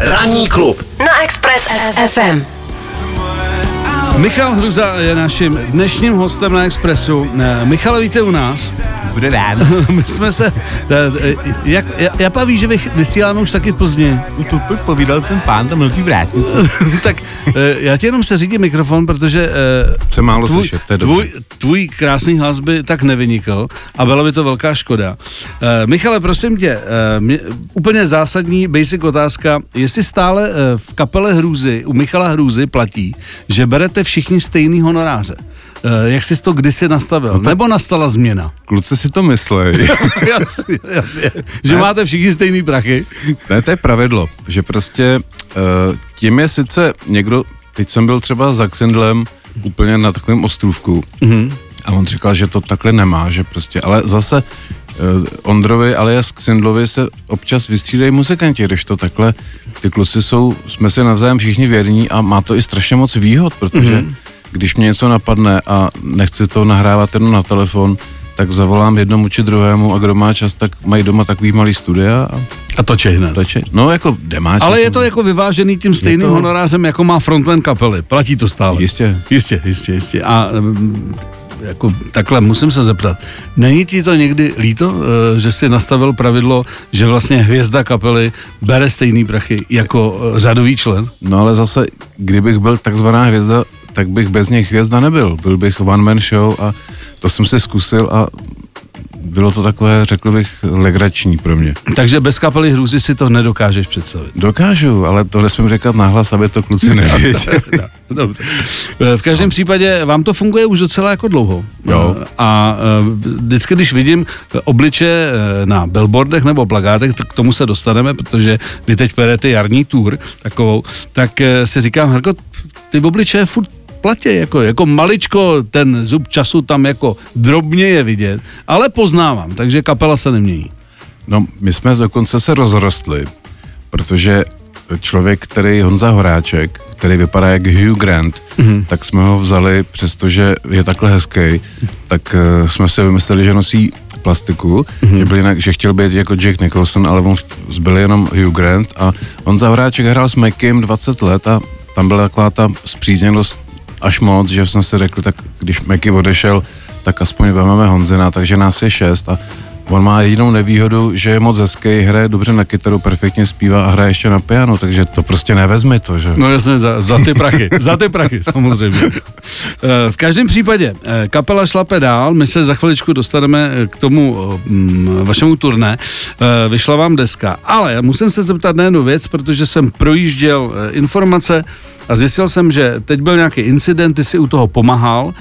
Ranní klub na Express FM. Michal Hruza je naším dnešním hostem na Expressu. Eh, Michale, víte u nás? Bude ráno. My jsme se... Jak, jak paví, že vy- vysíláme už taky pozdě. To povídal ten pán tam na té vrátnici. tak eh, já ti jenom se řídím mikrofon, protože eh, Jsem málo tvůj, slyšet, to je dobře. tvůj, tvůj krásný hlas by tak nevynikl a byla by to velká škoda. Eh, Michale, prosím tě, mě, úplně zásadní basic otázka, jestli stále v kapele Hrůzy, u Michala Hrůzy platí, že berete všichni stejný honoráře. Eh, jak jsi to kdysi nastavil? No Nebo nastala změna? Kluci si to myslej. jasně, jasně. Že máte všichni stejný prachy. ne, to je pravidlo, že prostě uh, tím je sice někdo, teď jsem byl třeba za Xindlem úplně na takovém ostrůvku mm-hmm. a on říkal, že to takhle nemá, že prostě, ale zase uh, Ondrovi alias Xindlovi se občas vystřídají muzikanti, když to takhle, ty kluci jsou, jsme si navzájem všichni věrní a má to i strašně moc výhod, protože mm-hmm. Když mě něco napadne a nechci to nahrávat jenom na telefon, tak zavolám jednomu či druhému a kdo má čas, tak mají doma takový malý studia a A to hned. tače. No jako demáč. Ale je to jako vyvážený tím stejným to- honorářem, jako má frontman kapely. Platí to stále. Jistě. Jistě, jistě, jistě. A mm, jako takhle musím se zeptat. Není ti to někdy líto, eh, že si nastavil pravidlo, že vlastně hvězda kapely bere stejný prachy jako eh, řadový člen? No ale zase, kdybych byl takzvaná hvězda, tak bych bez nich hvězda nebyl. Byl bych one man show a to jsem si zkusil a bylo to takové, řekl bych, legrační pro mě. Takže bez kapely hrůzy si to nedokážeš představit. Dokážu, ale to nesmím říkat nahlas, aby to kluci nevěděli. Dobře. Eh, V každém případě vám to funguje už docela jako dlouho. Jo. Eh, A eh, vždycky, když vidím obliče na billboardech nebo plagátech, tak k tomu se dostaneme, protože vy teď perete jarní tour takovou, tak si říkám, Hrko, ty obliče furt platě, jako, jako maličko ten zub času tam jako drobně je vidět, ale poznávám, takže kapela se nemění. No, my jsme dokonce se rozrostli, protože člověk, který Honza Horáček, který vypadá jak Hugh Grant, mm-hmm. tak jsme ho vzali, přestože je takhle hezký, tak uh, jsme si vymysleli, že nosí plastiku, mm-hmm. že, byl jinak, že chtěl být jako Jack Nicholson, ale on zbyl jenom Hugh Grant a Honza Horáček hrál s Mackem 20 let a tam byla taková ta zpřízněnost až moc, že jsme si řekli, tak když Meky odešel, tak aspoň vezmeme Honzina, takže nás je šest a on má jedinou nevýhodu, že je moc hezký, hraje dobře na kytaru, perfektně zpívá a hraje ještě na piano, takže to prostě nevezmi to, že? No jasně, za, za ty prachy, za ty prachy samozřejmě. Eh, V každém případě eh, kapela šlape dál, my se za chviličku dostaneme eh, k tomu mm, vašemu turné, vyšla vám deska, ale musím se zeptat na jednu věc, protože jsem projížděl informace a zjistil jsem, že teď byl nějaký incident, ty si u toho pomáhal,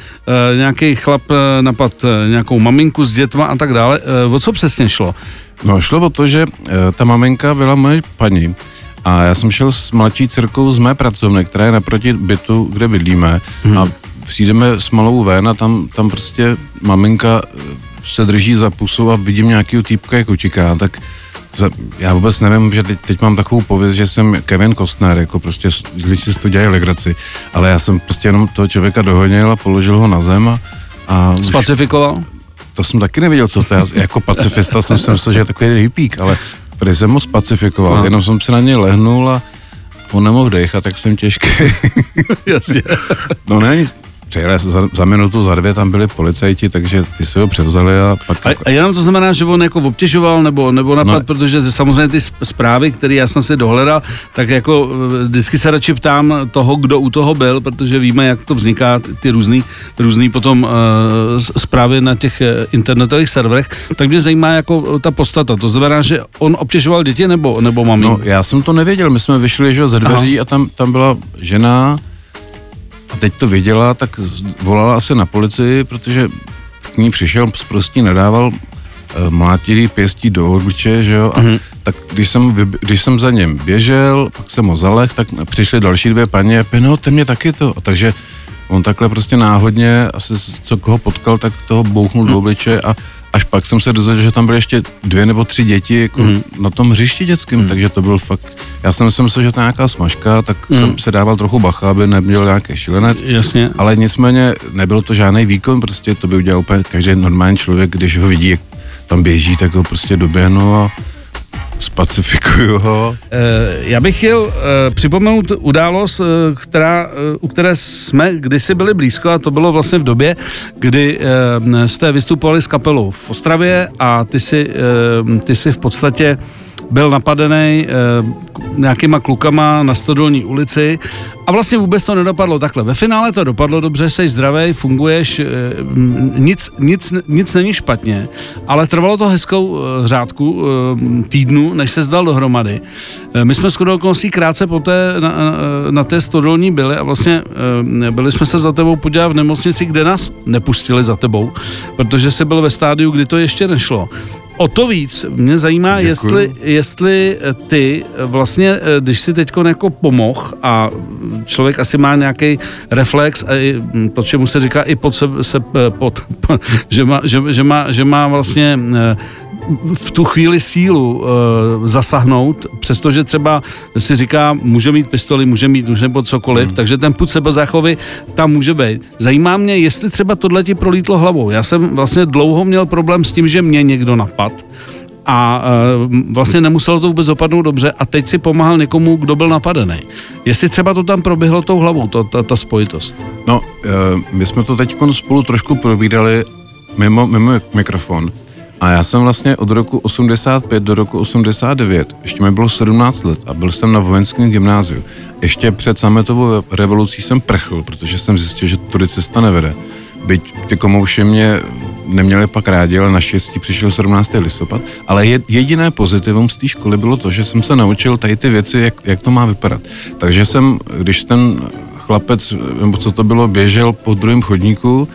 eh, nějaký chlap eh, napad eh, nějakou maminku s dětma a tak dále. Eh, O co přesně šlo? No šlo o to, že e, ta maminka byla moje paní a já jsem šel s mladší dcerkou z mé pracovny, která je naproti bytu, kde bydlíme hmm. a přijdeme s malou ven a tam, tam prostě maminka e, se drží za pusu a vidím nějakýho týpka, jak utíká, tak za, já vůbec nevím, že teď, teď mám takovou pověst, že jsem Kevin Costner, jako prostě lidi si toho dělají legraci, ale já jsem prostě jenom toho člověka dohonil a položil ho na zem a, a už- Spacifikoval? to jsem taky nevěděl, co to je. Jako pacifista jsem si myslel, že je takový hippík, ale tady jsem ho spacifikoval, Aha. jenom jsem si na něj lehnul a on nemohl dechat, tak jsem těžký. Jasně. no ne, nic. Přijeli za, za minutu, za dvě tam byli policajti, takže ty si ho převzali a pak... A, a jenom to znamená, že on jako obtěžoval nebo, nebo napad, no. Protože samozřejmě ty zprávy, které já jsem si dohledal, tak jako eh, vždycky se radši ptám toho, kdo u toho byl, protože víme, jak to vzniká, ty- různý, různý potom uh, zprávy na těch eh, internetových serverech, tak mě zajímá jako ta podstata. To znamená, že on obtěžoval děti nebo, nebo mami? No, já jsem to nevěděl, my jsme vyšli že, ze dveří a tam, tam byla žena a teď to viděla, tak volala asi na policii, protože k ní přišel, prostě nedával eh, mlátilý pěstí do obliče, že jo, a mm-hmm. tak když jsem, když jsem za něm běžel, pak jsem ho zaleh, tak přišly další dvě paní a no, ten mě taky to, a takže on takhle prostě náhodně, asi co koho potkal, tak toho bouchnul do obliče a až pak jsem se dozvěděl, že tam byly ještě dvě nebo tři děti jako mm. na tom hřišti dětském, mm. takže to byl fakt, já jsem si myslel, že to je nějaká smažka, tak mm. jsem se dával trochu bacha, aby neměl nějaký šilenec. Jasně. Ale nicméně nebyl to žádný výkon, prostě to by udělal úplně každý normální člověk, když ho vidí, jak tam běží, tak ho prostě doběhnu a Spacifikuju ho. Eh, Já bych chtěl eh, připomenout událost, eh, která, u které jsme kdysi byli blízko a to bylo vlastně v době, kdy jste vystupovali s kapelou v Ostravě a ty si, ty si v podstatě byl napadený eh, nějakýma klukama na Stodolní ulici a vlastně vůbec to nedopadlo takhle. Ve finále to dopadlo dobře, jsi zdravý, funguješ, m, nic, nic, nic není špatně, ale trvalo to hezkou eh, řádku eh, týdnu, než se zdal dohromady. Eh, My jsme skoro okolností krátce poté na, na, na té stodolní byli a vlastně eh, byli jsme se za tebou podívat v nemocnici, kde nás nepustili za tebou, protože jsi byl ve stádiu, kdy to ještě nešlo. O to víc mě zajímá, Děkuju. jestli, jestli ty vlastně, eh, když si teď jako pomoh a člověk asi má nějaký reflex, a i, hm, to, čemu se říká i pod se, se eh, pod, že, má, že, že, má, že má vlastně eh, v tu chvíli sílu e, zasáhnout, přestože třeba si říká, může mít pistoli, může mít nůž nebo cokoliv, hmm. takže ten put sebezáchovy tam může být. Zajímá mě, jestli třeba tohle ti prolítlo hlavou. Já jsem vlastně dlouho měl problém s tím, že mě někdo napad a e, vlastně nemuselo to vůbec dopadnout dobře a teď si pomáhal někomu, kdo byl napadený. Jestli třeba to tam proběhlo tou hlavou, to, ta, ta spojitost. No, eh, my jsme to teď spolu trošku probírali mimo, mimo mikrofon. A já jsem vlastně od roku 85 do roku 89, ještě mi bylo 17 let a byl jsem na vojenském gymnáziu. Ještě před sametovou revolucí jsem prchl, protože jsem zjistil, že tudy cesta nevede. Byť ty komouše mě neměli pak rádi, ale naštěstí přišel 17. listopad. Ale je- jediné pozitivum z té školy bylo to, že jsem se naučil tady ty věci, jak, jak to má vypadat. Takže jsem, když ten chlapec, nebo co to bylo, běžel po druhém chodníku,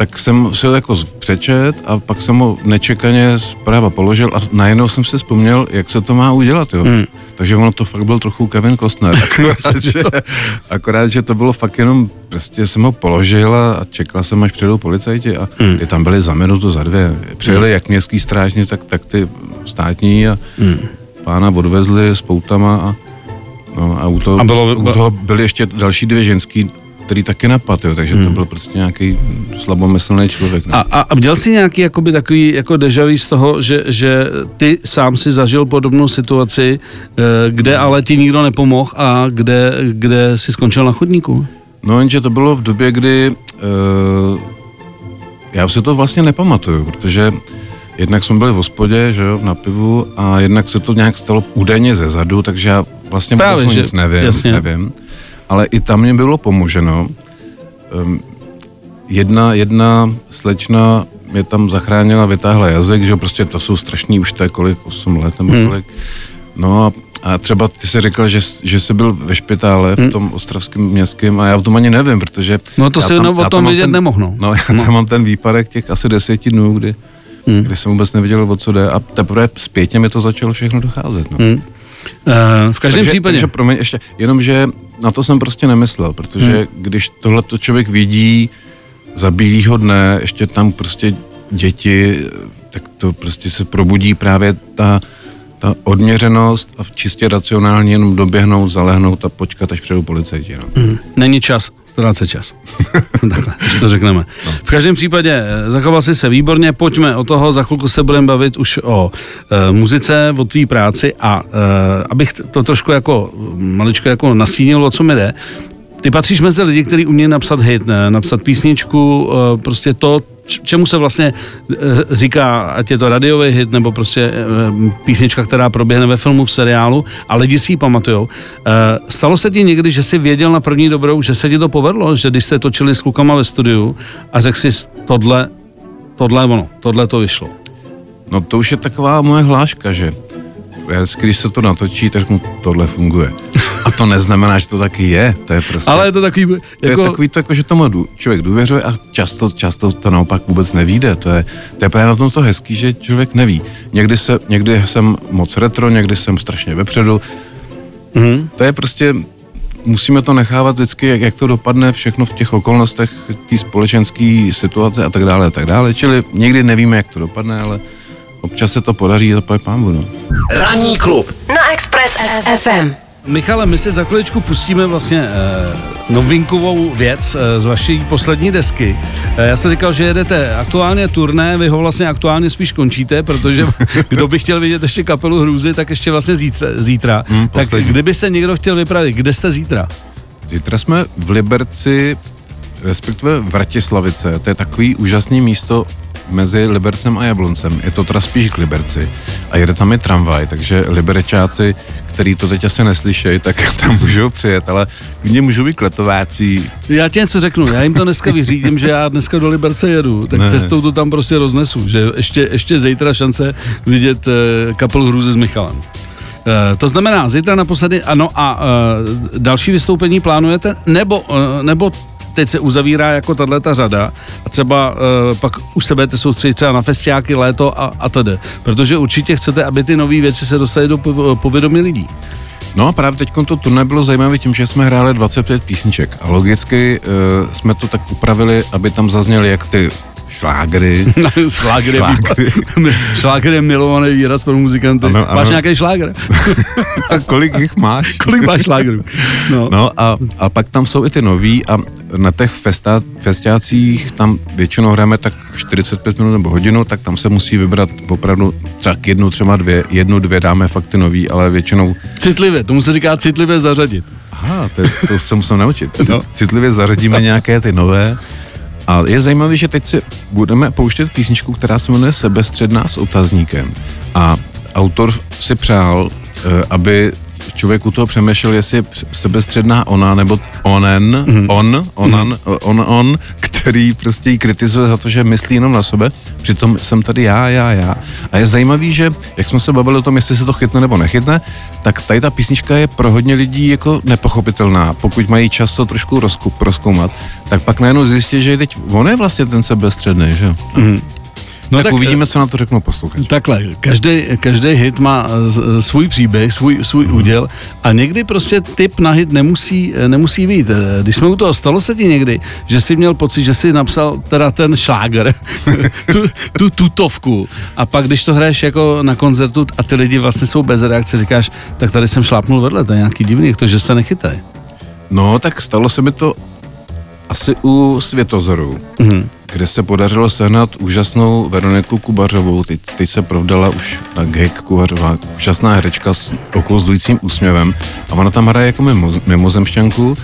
tak jsem si ho jako přečet a pak jsem ho nečekaně zprava položil a najednou jsem si vzpomněl, jak se to má udělat, jo. Hmm. Takže ono to fakt byl trochu Kevin Costner. Akorát, že, akorát, že to bylo fakt jenom, prostě jsem ho položil a čekal jsem, až přijdou policajti a hmm. ty tam byli za minutu, za dvě. Přijeli hmm. jak městský strážnice, tak, tak ty státní a hmm. pána odvezli s poutama a, no, a u toho, A bylo- u toho byly ještě další dvě ženský, který taky napad, jo, takže hmm. to byl prostě nějaký slabomyslný člověk. No. A, a, a měl jsi nějaký jakoby, takový jako deja vu z toho, že, že ty sám si zažil podobnou situaci, eh, kde ale ti nikdo nepomohl a kde, kde si skončil na chodníku? No jenže to bylo v době, kdy uh, já si to vlastně nepamatuju, protože jednak jsme byli v hospodě, že jo, na pivu a jednak se to nějak stalo údajně ze zadu, takže já vlastně Právě, že- nic nevím, jasně. nevím. Ale i tam mě bylo pomoženo. Um, jedna, jedna slečna mě tam zachránila, vytáhla jazyk, že prostě to jsou strašný, už to je kolik, 8 let nebo Hmm. kolik. No a, a třeba ty jsi říkal, že, jsi- že jsi byl ve špitále v tom ostravském městském a já o tom ani nevím, protože... Hmm. No to si o tom vědět ten, nemohl, no. No, já tam mám ten výpadek těch asi deseti dnů, kdy, Hmm. kdy jsem vůbec nevěděl, o co jde a teprve zpětně mi to začalo všechno docházet. No. Hmm. Eh, v každém takže, případě. Takže promiň, ještě, jenom, že na to jsem prostě nemyslel, protože hmm. když tohle to člověk vidí za bílýho dne, ještě tam prostě děti, tak to prostě se probudí právě ta, ta odměřenost a čistě racionálně jenom doběhnout, zalehnout a počkat, až přijdou policajti. No. Hmm. Není čas, ztrácet čas. Takhle, když to řekneme. No. V každém případě eh, zachoval jsi se výborně, pojďme o toho, za chvilku se budeme bavit už o e, muzice, o tvý práci a e, abych to trošku jako maličko jako nastínil, o co mi jde. Ty patříš mezi lidi, kteří umějí napsat hit, ne, napsat písničku, prostě to, čemu se vlastně e, říká, ať je to radiový hit, nebo prostě e, písnička, která proběhne ve filmu, v seriálu a lidi si ji pamatujou. E, stalo se ti někdy, že jsi věděl na první dobrou, že se ti to povedlo, že když jste točili s klukama ve studiu a řekl si, tohle, tohle ono, tohle to vyšlo. no to už je taková moje hláška, že když se to natočí, tak řeknu, tohle funguje. A to neznamená, že to taky je. To je prostě... Ale je to takový, To je jako, takový to, jako, že tomu dů- člověk důvěřuje a často, často to naopak vůbec nevíde. To je, to je právě na tom to hezký, že člověk neví. Někdy, se, někdy jsem moc retro, někdy jsem strašně vepředu. Mhm. To je prostě, musíme to nechávat vždycky, jak, jak to dopadne všechno v těch okolnostech, té společenské situace a tak dále a tak dále. Čili někdy nevíme, jak to dopadne, ale občas se to podaří a to pán no. Ranní klub na Express FM. Michale, my si za chviličku pustíme vlastně eh, novinkovou věc eh, z vaší poslední desky. Eh, já jsem říkal, že jedete aktuálně turné, vy ho vlastně aktuálně spíš končíte, protože kdo by chtěl vidět ještě kapelu Hrůzy, tak ještě vlastně zítra. zítra. Hmm, tak poslední. kdyby se někdo chtěl vypravit, kde jste zítra? Zítra jsme v Liberci, respektive v Ratislavice. To je takový úžasný místo mezi Libercem a Jabloncem. Je to teda spíš k Liberci. A jede tam i tramvaj, takže liberečáci, který to teď asi neslyšejí, tak tam můžou přijet, ale klidně můžou být kletováci. Já ti něco řeknu, já jim to dneska vyřídím, že já dneska do Liberce jedu, tak Ne. cestou to tam prostě roznesu, že ještě, ještě zítra šance vidět eh, kapelu Hrůzy s Michalem. Eh, To znamená, zítra naposledy, ano, a eh, další vystoupení plánujete, nebo, eh, nebo teď se uzavírá jako tahle ta řada a třeba uh, pak už se budete soustředit třeba na festiáky, léto a, a tedy. Protože určitě chcete, aby ty nové věci se dostaly do pov- povědomí lidí. No a právě teď to turné bylo zajímavé tím, že jsme hráli 25 písniček a logicky uh, jsme to tak upravili, aby tam zazněly jak ty šlágry, je Šlágry. výba- šláger je milovaný výraz pro muzikanty. Ano, Ano. Máš nějaký šláger? a kolik jich máš? Kolik máš šlágerů? No. No a, a pak tam jsou i ty noví a na těch festa, festiácích tam většinou hrajeme tak 45 minut nebo hodinu, tak tam se musí vybrat opravdu třeba k jednu, třeba dvě, jednu, dvě dáme fakt ty nový, ale většinou, Citlivě, tomu se říká citlivě zařadit. aha, to, to se musím naučit. No. Citlivě zařadíme nějaké ty nové a je zajímavé, že teď si budeme pouštět písničku, která se jmenuje Sebestředná s otazníkem. A autor si přál, eh, aby člověk u toho přemýšlel, jestli je sebestředná ona nebo onen, mm-hmm. on, onan, on, on, který prostě ji kritizuje za to, že myslí jenom na sebe, přitom jsem tady já, já, já. A je zajímavý, že jak jsme se bavili o tom, jestli se to chytne nebo nechytne, tak tady ta písnička je pro hodně lidí jako nepochopitelná. Pokud mají čas to trošku rozku, rozkoumat, tak pak najednou zjistí, že teď on je vlastně ten sebestředný, že? Mm-hmm. No tak, tak uvidíme, co na to řeknou posluchači. Takhle, každý, každý hit má eh, svůj příběh, svůj, svůj Mhm. úděl a někdy prostě typ na hit nemusí, eh, nemusí být. Eh, Když jsme u toho, stalo se ti někdy, že jsi měl pocit, že jsi napsal teda ten šláger, tu, tu tutovku a pak když to hraješ jako na koncertu a ty lidi vlastně jsou bez reakce, říkáš, tak tady jsem šlápnul vedle, to je nějaký divný, jak to, že se nechytají. No, tak stalo se mi to asi u Světozoru, mm-hmm. Kde se podařilo sehnat úžasnou Veroniku Kubařovou. Teď, teď se provdala už na gag Kubařová, úžasná herečka s okouzlujícím úsměvem a ona tam hraje jako mimo, mimozemšťanku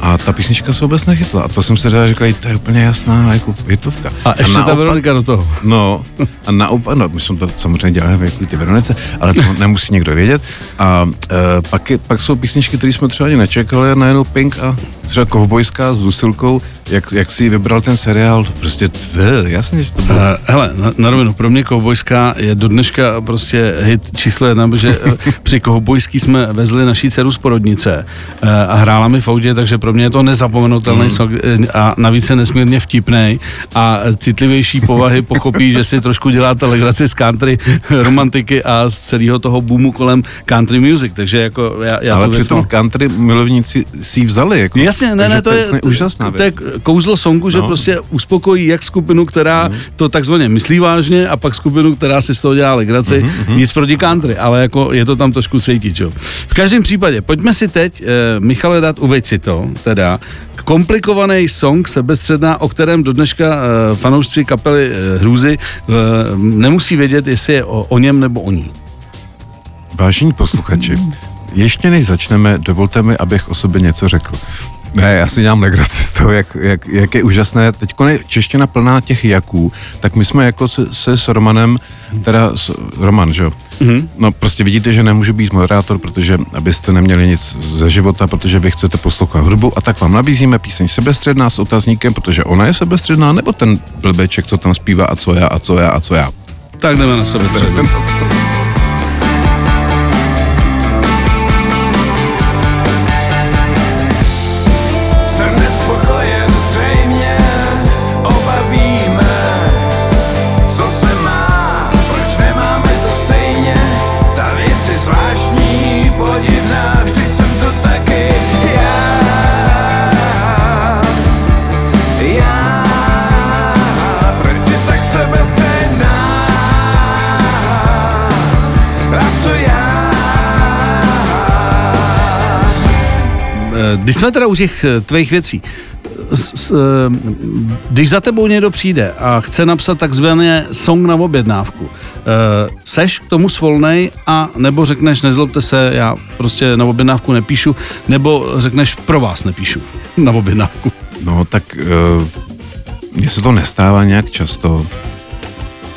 a ta písnička se vůbec nechytla. A to jsem si říkal, říkal, to je úplně jasná jako hitovka. A ještě ta naopak- Veronika do toho. No, a naopak, no, my jsme to samozřejmě dělali jako ty Veronice, ale to nemusí někdo vědět. A e, pak, je, pak jsou písničky, které jsme třeba ani nečekali, a najednou Pink a třeba Kovbojská s Dusilkou, jak, jak si vybral ten seriál, prostě tv, jasně, že to bylo. Uh, hele, na, na rovinu, pro mě Kovbojská je do dneška prostě hit číslo jedna, protože eh, při Kovbojský jsme vezli naší dceru z porodnice uh, a hrála mi v autě, takže pro mě je to nezapomenutelný mm. song a navíc je nesmírně vtipný a citlivější povahy pochopí, že si trošku děláte legraci z country romantiky a z celého toho boomu kolem country music, takže jako já, já ale věc přitom country milovníci si ji vzali. Jako, Jasně, ne, ne, to je, úplně úžasná to je věc. kouzlo songu, že No. prostě uspokojí jak skupinu, která Mhm. to takzvaně myslí vážně a pak skupinu, která si z toho dělá legraci. Mhm, Nic proti country, ale jako je to tam trošku cítit, jo. V každém případě, pojďme si teď, eh, Michale, dát uveď si to, teda, komplikovaný song sebestředná, o kterém do dneška eh, fanoušci kapely eh, Hrůzy eh, nemusí vědět, jestli je o, o něm nebo o ní. Vážení posluchači, ještě než začneme, dovolte mi, abych o sobě něco řekl. Ne, já si dělám legraci z toho, jak, jak, jak je úžasné. Teď je čeština plná těch jaků, tak my jsme jako se, se s Romanem, teda s, Roman, že jo? Mm-hmm. No prostě vidíte, že nemůžu být moderátor, protože abyste neměli nic ze života, protože vy chcete poslouchat hudbu a tak vám nabízíme píseň sebestředná s otazníkem, protože ona je sebestředná, nebo ten blbeček, co tam zpívá a co já, a co já, a co já. Tak jdeme na sebe když jsme teda u těch eh, tvých věcí, s, s, eh, když za tebou někdo přijde a chce napsat takzvané song na objednávku, eh, seš k tomu svolnej a nebo řekneš, nezlobte se, já prostě na objednávku nepíšu, nebo řekneš, pro vás nepíšu na objednávku. No, tak mně se to nestává nějak často.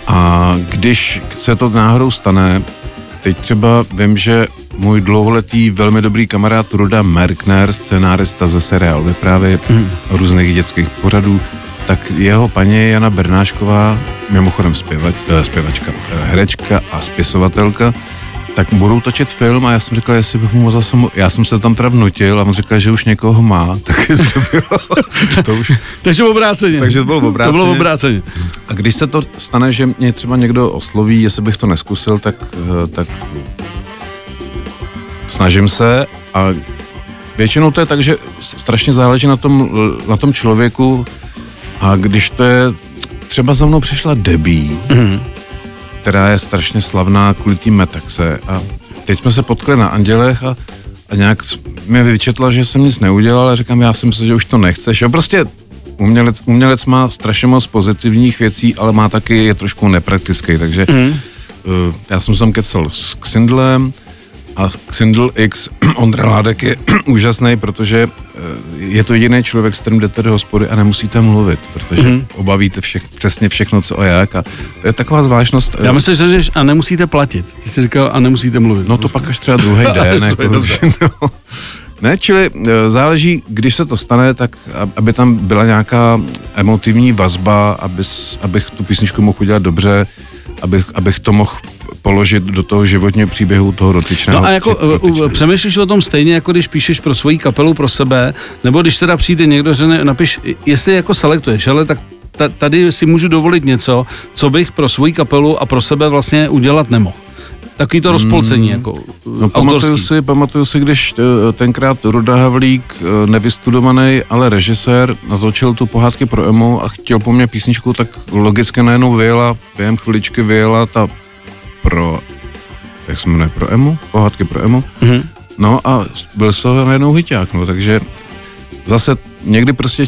A když se to náhodou stane, teď třeba vím, že můj dlouholetý velmi dobrý kamarád Ruda Merkner, scénárista ze seriál vyprávy mm. různých dětských pořadů, tak jeho paní Jana Bernášková, mimochodem zpěvač, eh, zpěvačka, eh, herečka a spisovatelka, tak budou točit film a já jsem říkal, jestli bych mu mohl zase, já jsem se tam teda vnutil a on říkal, že už někoho má, tak jestli to bylo, to už, Takže obráceně. Takže to bylo To obráceně. bylo obráceně. a když se to stane, že mě třeba někdo osloví, jestli bych to neskusil, tak, eh, tak snažím se a většinou to je tak, že strašně záleží na tom, na tom člověku a když to je, třeba za mnou přišla Debí, mm. která je strašně slavná kvůli tým Metaxe a teď jsme se potkali na Andělech a, a nějak mi vyčetla, že jsem nic neudělal a říkám, já si myslím, že už to nechceš. Jo, prostě umělec, umělec má strašně moc pozitivních věcí, ale má taky, je trošku nepraktický, takže mm. uh, já jsem se tam kecal s Xindlem a Xindl X Ondra Ládek je úžasný, protože eh, je to jediný člověk, s kterým jdete do hospody a nemusíte mluvit, protože mm. obavíte všech, přesně všechno, co a jak a to je taková zvláštnost. eh, Já myslím, že řekneš, a nemusíte platit. Ty jsi říkal, a nemusíte mluvit. No to pak až třeba druhý den. Jako, no. Ne, čili eh, záleží, když se to stane, tak ab- aby tam byla nějaká emotivní vazba, aby, abych tu písničku mohl udělat dobře, abych, abych to mohl položit do toho životního příběhu toho dotyčného. No a jako či- uh, dotyčné. uh, přemýšlíš o tom stejně, jako když píšeš pro svoji kapelu, pro sebe, nebo když teda přijde někdo, že ne, napiš, jestli jako selektuješ, ale tak ta- tady si můžu dovolit něco, co bych pro svoji kapelu a pro sebe vlastně udělat nemohl. Takový to rozpolcení, jako uh, No, pamatuju si, pamatuju si, když eh, tenkrát Ruda Havlík, eh, nevystudovaný, ale režisér, natočil tu pohádky pro Emu a chtěl po mně písničku, tak logicky najednou vyjela, během chviličky vyjela ta pro, jak se jmenuje, pro Emu, pohádky pro Emu. Mm-hmm. No a byl z toho najednou hyťák, no, takže zase někdy prostě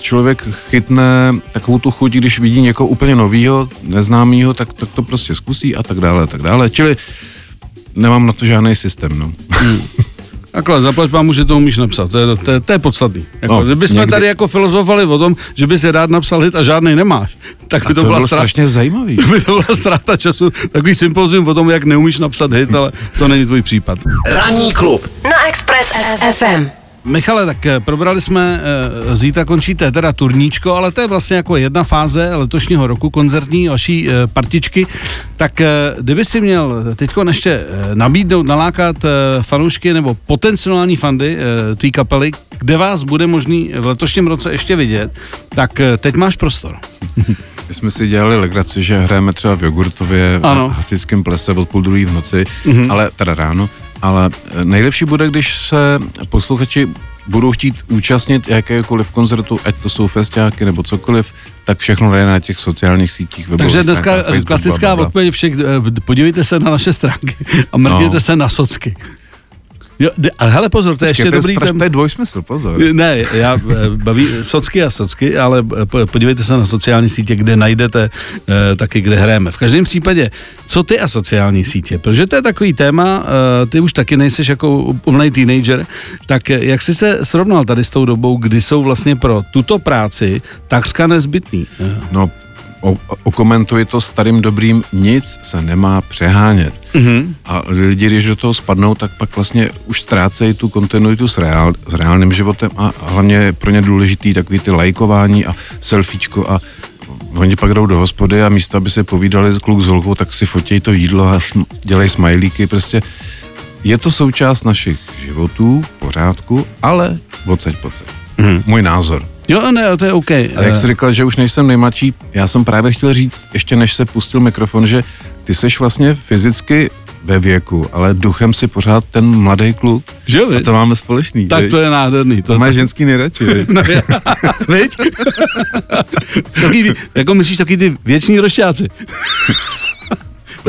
člověk chytne takovou tu chuť, když vidí někoho úplně novýho, neznámýho, tak, tak to prostě zkusí a tak dále, a tak dále. Čili nemám na to žádný systém, no. Takhle, zaplať pámu, že to umíš napsat, to je, to je, to je podstatný. Jako, No, kdybychom někdy- tady jako filozofovali o tom, že bys si rád napsal hit a žádný nemáš, tak by A to, to byla bylo strašně zajímavý. by to byla ztráta času, takový sympozium o tom, jak neumíš napsat hit, ale to není tvůj případ. Ranní klub na Express FM. Michale, tak eh, probrali jsme, eh, zítra končíte teda turníčko, ale to je vlastně jako jedna fáze letošního roku koncertní vaší eh, partičky. Tak kdyby si měl teď ještě nabídnout, nalákat fanoušky nebo potenciální fandy tvý kapely, kde vás bude možný v letošním roce ještě vidět, tak teď máš prostor. My jsme si dělali legraci, že hrajeme třeba v Jogurtově Ano. v hasičském plese od půl druhý v noci, mm-hmm. ale teda ráno. Ale eh, nejlepší bude, když se posluchači budou chtít účastnit jakékoliv koncertu, ať to jsou festiáky nebo cokoliv, tak všechno jde na těch sociálních sítích. Takže dneska Facebook, klasická odpověď všech, eh, podívejte se na naše stránky a mrkněte No. se na socky. Jo, ale hele pozor, to je ještě Počkej, to je dobrý straš- ten... To je dvojsmysl, pozor. Ne, já eh, baví socky a socky, ale eh, po- podívejte se na sociální sítě, kde najdete eh, taky, kde hrajeme. V každém případě, co ty a sociální sítě? Protože to je takový téma, eh, ty už taky nejseš jako úplný teenager, tak jak jsi se srovnal tady s tou dobou, kdy jsou vlastně pro tuto práci takřka nezbytný? No, okomentuji to starým dobrým, nic se nemá přehánět. Mhm. Mm-hmm. A lidi, když do toho spadnou, tak pak vlastně už ztrácejí tu kontinuitu s, reál, s reálným životem a hlavně je pro ně důležitý takový ty lajkování a selfiečko a oni pak jdou do hospody a místo, aby se povídali kluk s holkou, tak si fotějí to jídlo a sm- dělají smajlíky, prostě je to součást našich životů, v pořádku, ale odsaď pocať. Mm-hmm. Můj názor. Jo, ne, to je OK. A jak Eh, jsi říkal, že už nejsem nejmladší, já jsem právě chtěl říct, ještě než se pustil mikrofon, že ty seš vlastně fyzicky ve věku, ale duchem si pořád ten mladý kluk. Že jo, A to máme společný. tak viď? to je nádherný. to má ženský nejradši. viď? No, já- Viď? takový, ty- jako myslíš taky ty věční rošťáci.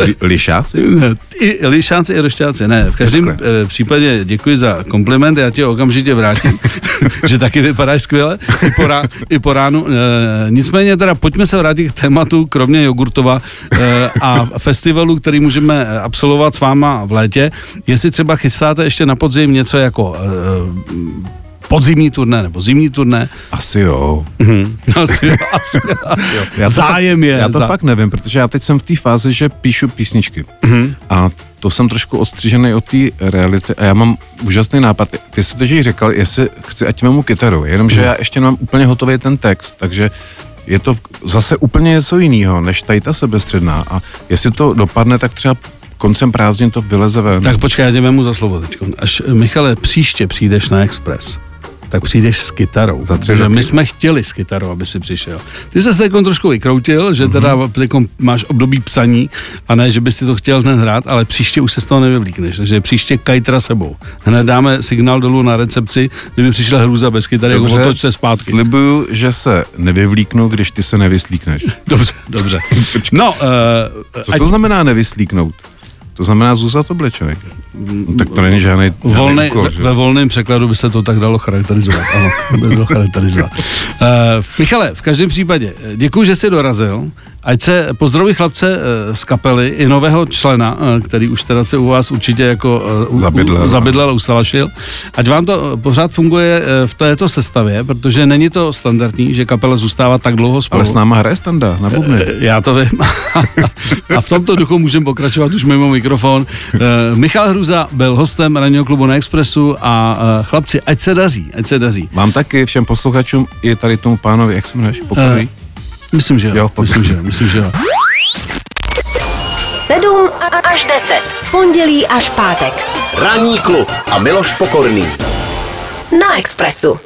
Li- Lišáci? Ne, I lišáci, i rošťáci, ne. V každém Takhle. eh, případě děkuji za kompliment, já ti okamžitě vrátím, že taky vypadáš skvěle, i po, rá, i po ránu. E, nicméně teda pojďme se vrátit k tématu, kromě jogurtova e, a festivalu, který můžeme absolvovat s váma v létě. Jestli třeba chystáte ještě na podzim něco jako e, podzimní turné nebo zimní turné. Asi jo. Hm, asi, asi, asi jo. Já to Zájem je. Já to za- fakt nevím, protože já teď jsem v té fázi, že píšu písničky. Mhm. A to jsem trošku odstřižený od té reality a já mám úžasný nápad. Ty jsi totiž říkal, jestli chci, ať vemu kytaru, jenomže já ještě nemám úplně hotový ten text, takže je to zase úplně něco jiného, než tady ta sebestředná. A jestli to dopadne, tak třeba koncem prázdnin to vyleze ven. Tak počkej, já tě vemu za slovo teď. Až, Michale, příště přijdeš na Express, tak přijdeš s kytarou. Za tři my jsme chtěli s kytarou, aby si přišel. Ty se teď trošku vykroutil, že teda Mhm. mm-hmm. máš období psaní a ne, že bys si to chtěl hned hrát, ale příště už se z toho nevyvlíkneš. Takže příště kajtra sebou. Hned dáme signál dolů na recepci, kdyby přišel hrůza bez kytary, jako otoč se zpátky. slibuju, že se nevyvlíknu, když ty se nevyslíkneš. Dobře, dobře. No, uh, Co to znamená nevyslíknout? To znamená zůstat oblečený. No, tak to není žádný, žádný Volný, úkol, ve, že? ve volném překladu by se to tak dalo charakterizovat. Ano, by bylo charakterizovat. Uh, Michale, v každém případě, eh, děkuji, že jsi dorazil. Ať se pozdraví chlapce eh, z kapely i nového člena, eh, který už teda se u vás určitě jako eh, Zabydlel. u- zabydlel, ustalašil. Ať vám to pořád funguje v této sestavě, protože není to standardní, že kapela zůstává tak dlouho spolu. Ale s náma hraje standa na bubny. Já to vím. a v tomto duchu můžeme pokračovat už mimo mikrofon. Michal Hruza byl hostem ranního klubu na Expressu a chlapci, ať se daří, ať se daří. Mám taky všem posluchačům i tady tomu pánovi, jak se jmenuješ, pokojí. Myslím, že jo. Jo, myslím, že jo. Myslím, že jo. 7 až 10. Pondělí až pátek. Ranní klub a Miloš Pokorný. Na Expressu.